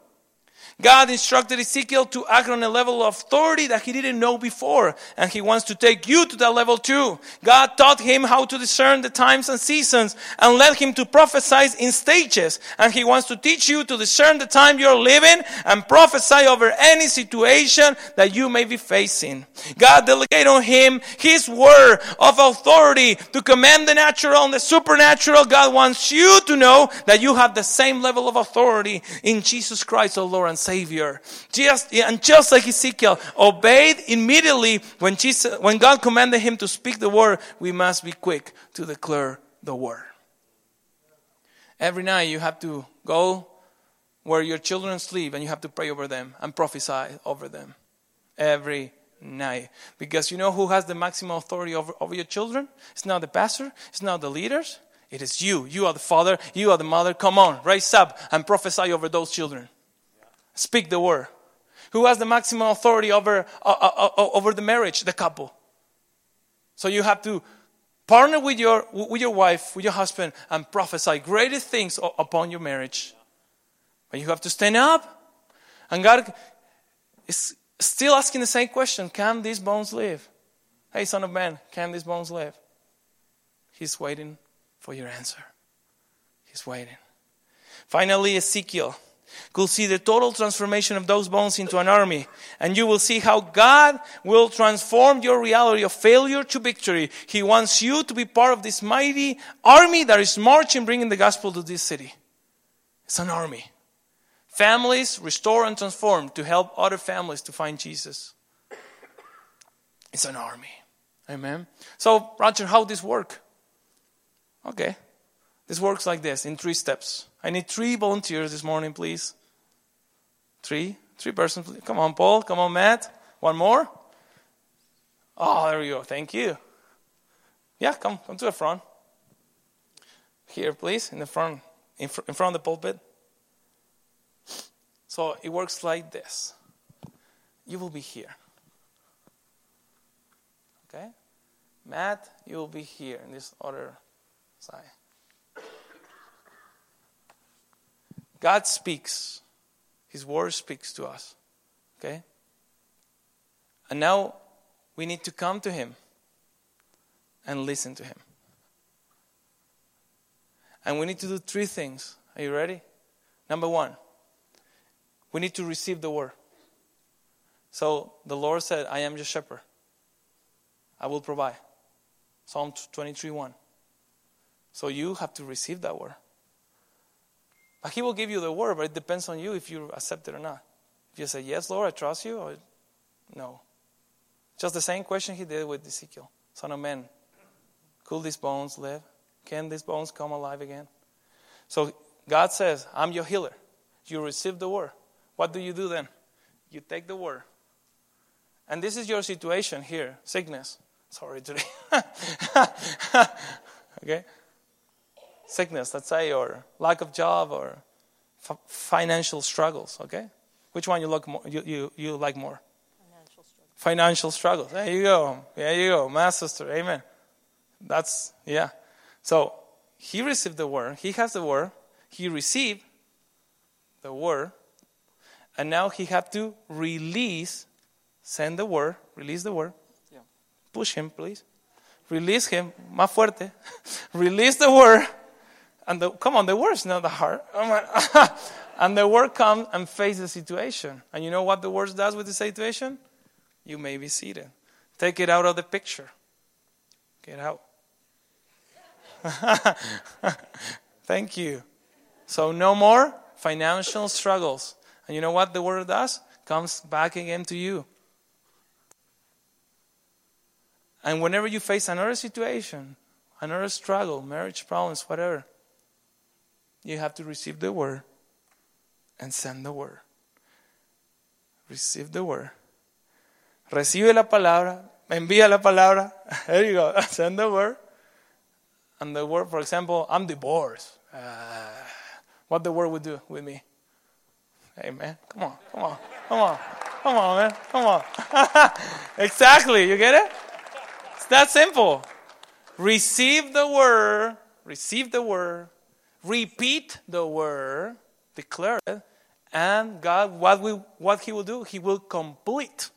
God instructed Ezekiel to act on a level of authority that he didn't know before, and he wants to take you to that level too. God taught him how to discern the times and seasons and led him to prophesy in stages, and he wants to teach you to discern the time you're living and prophesy over any situation that you may be facing. God delegated on him his word of authority to command the natural and the supernatural. God wants you to know that you have the same level of authority in Jesus Christ, our Lord and Savior. Savior. Just, and just like Ezekiel obeyed immediately when, Jesus, when God commanded him to speak the word, we must be quick to declare the word. Every night you have to go where your children sleep and you have to pray over them and prophesy over them. Every night. Because you know who has the maximum authority over, over your children? It's not the pastor, it's not the leaders. It is you. You are the father, you are the mother. Come on, rise up and prophesy over those children. Speak the word. Who has the maximum authority over, uh, uh, uh, over the marriage? The couple. So you have to partner with your, with your wife, with your husband, and prophesy greatest things upon your marriage. But you have to stand up. And God is still asking the same question Can these bones live? Hey, son of man, can these bones live? He's waiting for your answer. He's waiting. Finally, Ezekiel could see the total transformation of those bones into an army. And you will see how God will transform your reality of failure to victory. He wants you to be part of this mighty army that is marching, bringing the gospel to this city. It's an army. Families restore and transform to help other families to find Jesus. It's an army. Amen. So, Roger, how this work? Okay. This works like this in three steps. I need three volunteers this morning, please. Three? Three persons. Please. Come on, Paul. Come on, Matt. One more. Oh, there we go. Thank you. Yeah, come, come to the front. Here, please, in the front, in, fr- in front of the pulpit. So it works like this. You will be here. Okay? Matt, you will be here in this other side. God speaks. His word speaks to us. Okay? And now we need to come to Him. and listen to Him. And we need to do three things. Are you ready? Number one, we need to receive the word. So the Lord said, I am your shepherd. I will provide. Psalm 23 1. So you have to receive that word. But He will give you the word, but it depends on you if you accept it or not. If you say, Yes, Lord, I trust you, or no. Just the same question He did with Ezekiel Son of man, could these bones live? Can these bones come alive again? So God says, I'm your healer. You receive the word. What do you do then? You take the word. And this is your situation here sickness. Sorry today. okay? Sickness, let's say, or lack of job, or f- financial struggles, okay? Which one you, look more, you, you, you like more? Financial struggles. Financial struggles. There you go. There you go. My sister. Amen. That's, yeah. So he received the word. He has the word. He received the word. And now he had to release, send the word, release the word. Yeah. Push him, please. Release him, más fuerte. release the word. And the, come on, the word is not the heart. and the word comes and faces the situation. And you know what the word does with the situation? You may be seated. Take it out of the picture. Get out. Thank you. So, no more financial struggles. And you know what the word does? Comes back again to you. And whenever you face another situation, another struggle, marriage problems, whatever, you have to receive the word and send the word. Receive the word. Recibe la palabra, envía la palabra. There you go. Send the word and the word, for example, I'm divorced. Uh, what the word would do with me? Hey, man, come on, come on, come on, come on, man, come on. exactly, you get it? It's that simple. Receive the word, receive the word, repeat the word, declare it, and God, what, we, what He will do, He will complete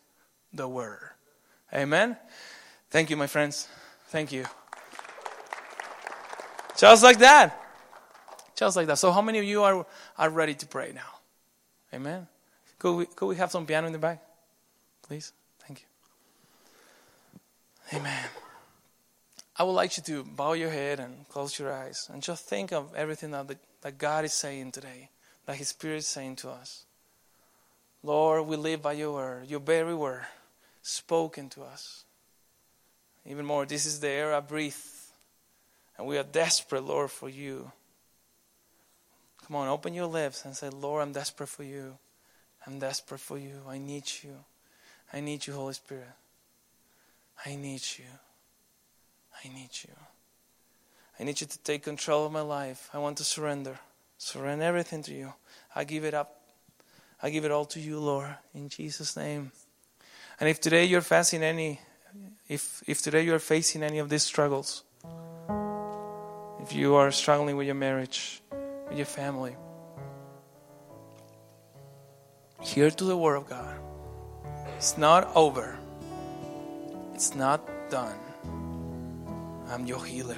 the word. Amen. Thank you, my friends. Thank you. Just like that. Just like that. So, how many of you are, are ready to pray now? Amen. Could we, could we have some piano in the back? Please? Thank you. Amen. I would like you to bow your head and close your eyes and just think of everything that, the, that God is saying today, that His Spirit is saying to us. Lord, we live by your word, your very word, spoken to us. Even more, this is the air I breathe and we are desperate, Lord, for you. Come on, open your lips and say, Lord, I'm desperate for you. I'm desperate for you. I need you. I need you, Holy Spirit. I need you. I need you. I need you to take control of my life. I want to surrender. Surrender everything to you. I give it up. I give it all to you, Lord, in Jesus' name. And if today you're facing any, if if today you're facing any of these struggles, if you are struggling with your marriage, with your family, hear to the Word of God. It's not over, it's not done. I'm your healer.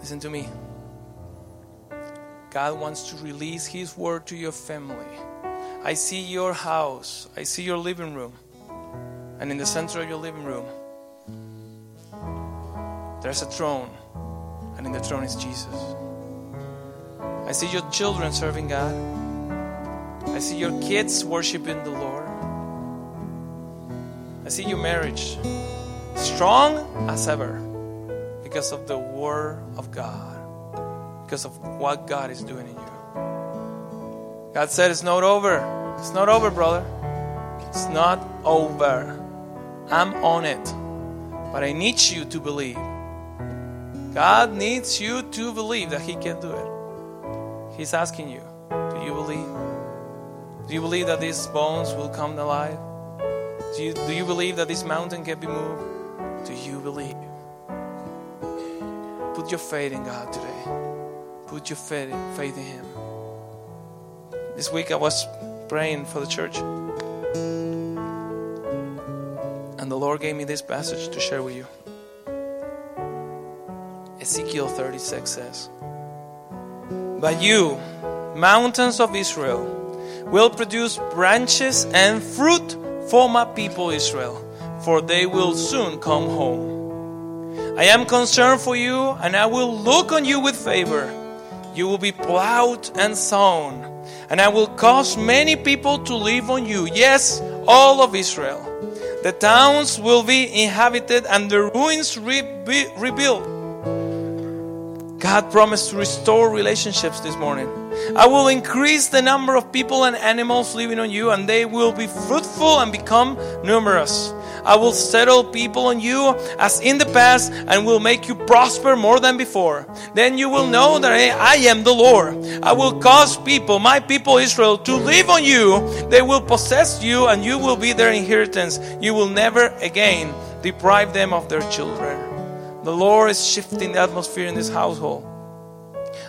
Listen to me. God wants to release His word to your family. I see your house, I see your living room, and in the center of your living room, there's a throne, and in the throne is Jesus. I see your children serving God. I see your kids worshiping the Lord. I see your marriage strong as ever because of the Word of God, because of what God is doing in you. God said, It's not over. It's not over, brother. It's not over. I'm on it. But I need you to believe. God needs you to believe that He can do it. He's asking you, do you believe? Do you believe that these bones will come alive? Do you, do you believe that this mountain can be moved? Do you believe? Put your faith in God today. Put your faith, faith in Him. This week I was praying for the church. And the Lord gave me this passage to share with you. Ezekiel 36 says, But you, mountains of Israel, will produce branches and fruit for my people Israel, for they will soon come home. I am concerned for you, and I will look on you with favor. You will be plowed and sown, and I will cause many people to live on you. Yes, all of Israel. The towns will be inhabited and the ruins rebu- rebuilt. God promised to restore relationships this morning. I will increase the number of people and animals living on you, and they will be fruitful and become numerous. I will settle people on you as in the past and will make you prosper more than before. Then you will know that I am the Lord. I will cause people, my people Israel, to live on you. They will possess you and you will be their inheritance. You will never again deprive them of their children. The Lord is shifting the atmosphere in this household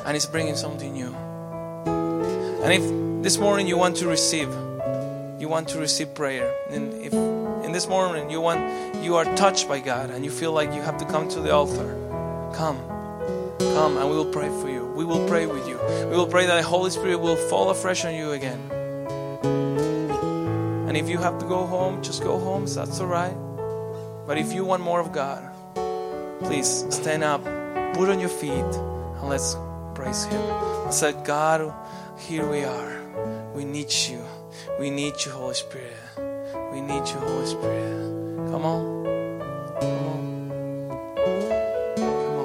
and He's bringing something new. And if this morning you want to receive, you want to receive prayer, and if in this morning you want you are touched by God and you feel like you have to come to the altar, come. Come and we will pray for you. We will pray with you. We will pray that the Holy Spirit will fall afresh on you again. And if you have to go home, just go home. That's all right. But if you want more of God, please stand up, put on your feet, and let's praise Him. I said, God, here we are. We need you. We need you, Holy Spirit. We need you, Holy Spirit. Come on. Come on. Come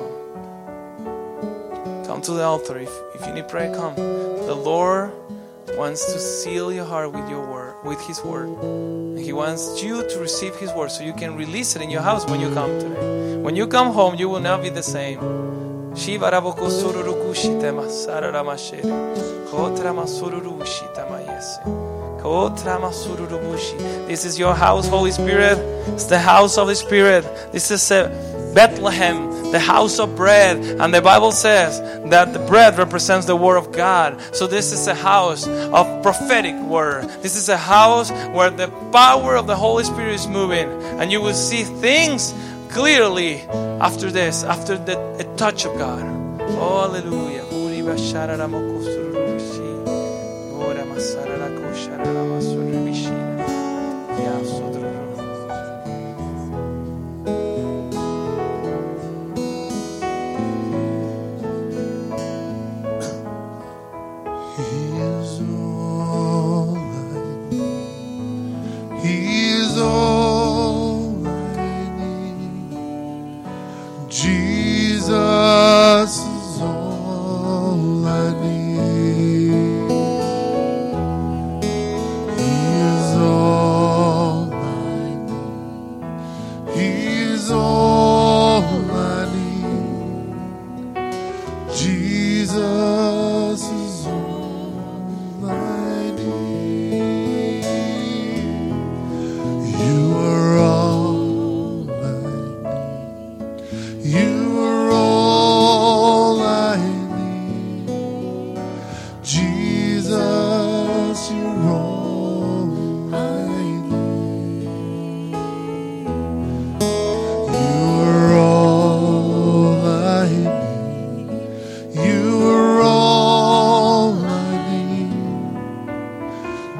on. Come to the altar. If, if you need prayer, come. The Lord wants to seal your heart with your word, with His word. He wants you to receive His word so you can release it in your house when you come today. When you come home, you will not be the same. Shiva raboko sururubushi. This is your house, Holy Spirit. It's the house of the Spirit. This is a Bethlehem, the house of bread. And the Bible says that the bread represents the Word of God. So this is a house of prophetic Word. This is a house where the power of the Holy Spirit is moving. And you will see things clearly after this, after the touch of God. Oh, hallelujah.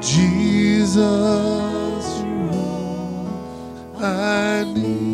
Jesus, you I need.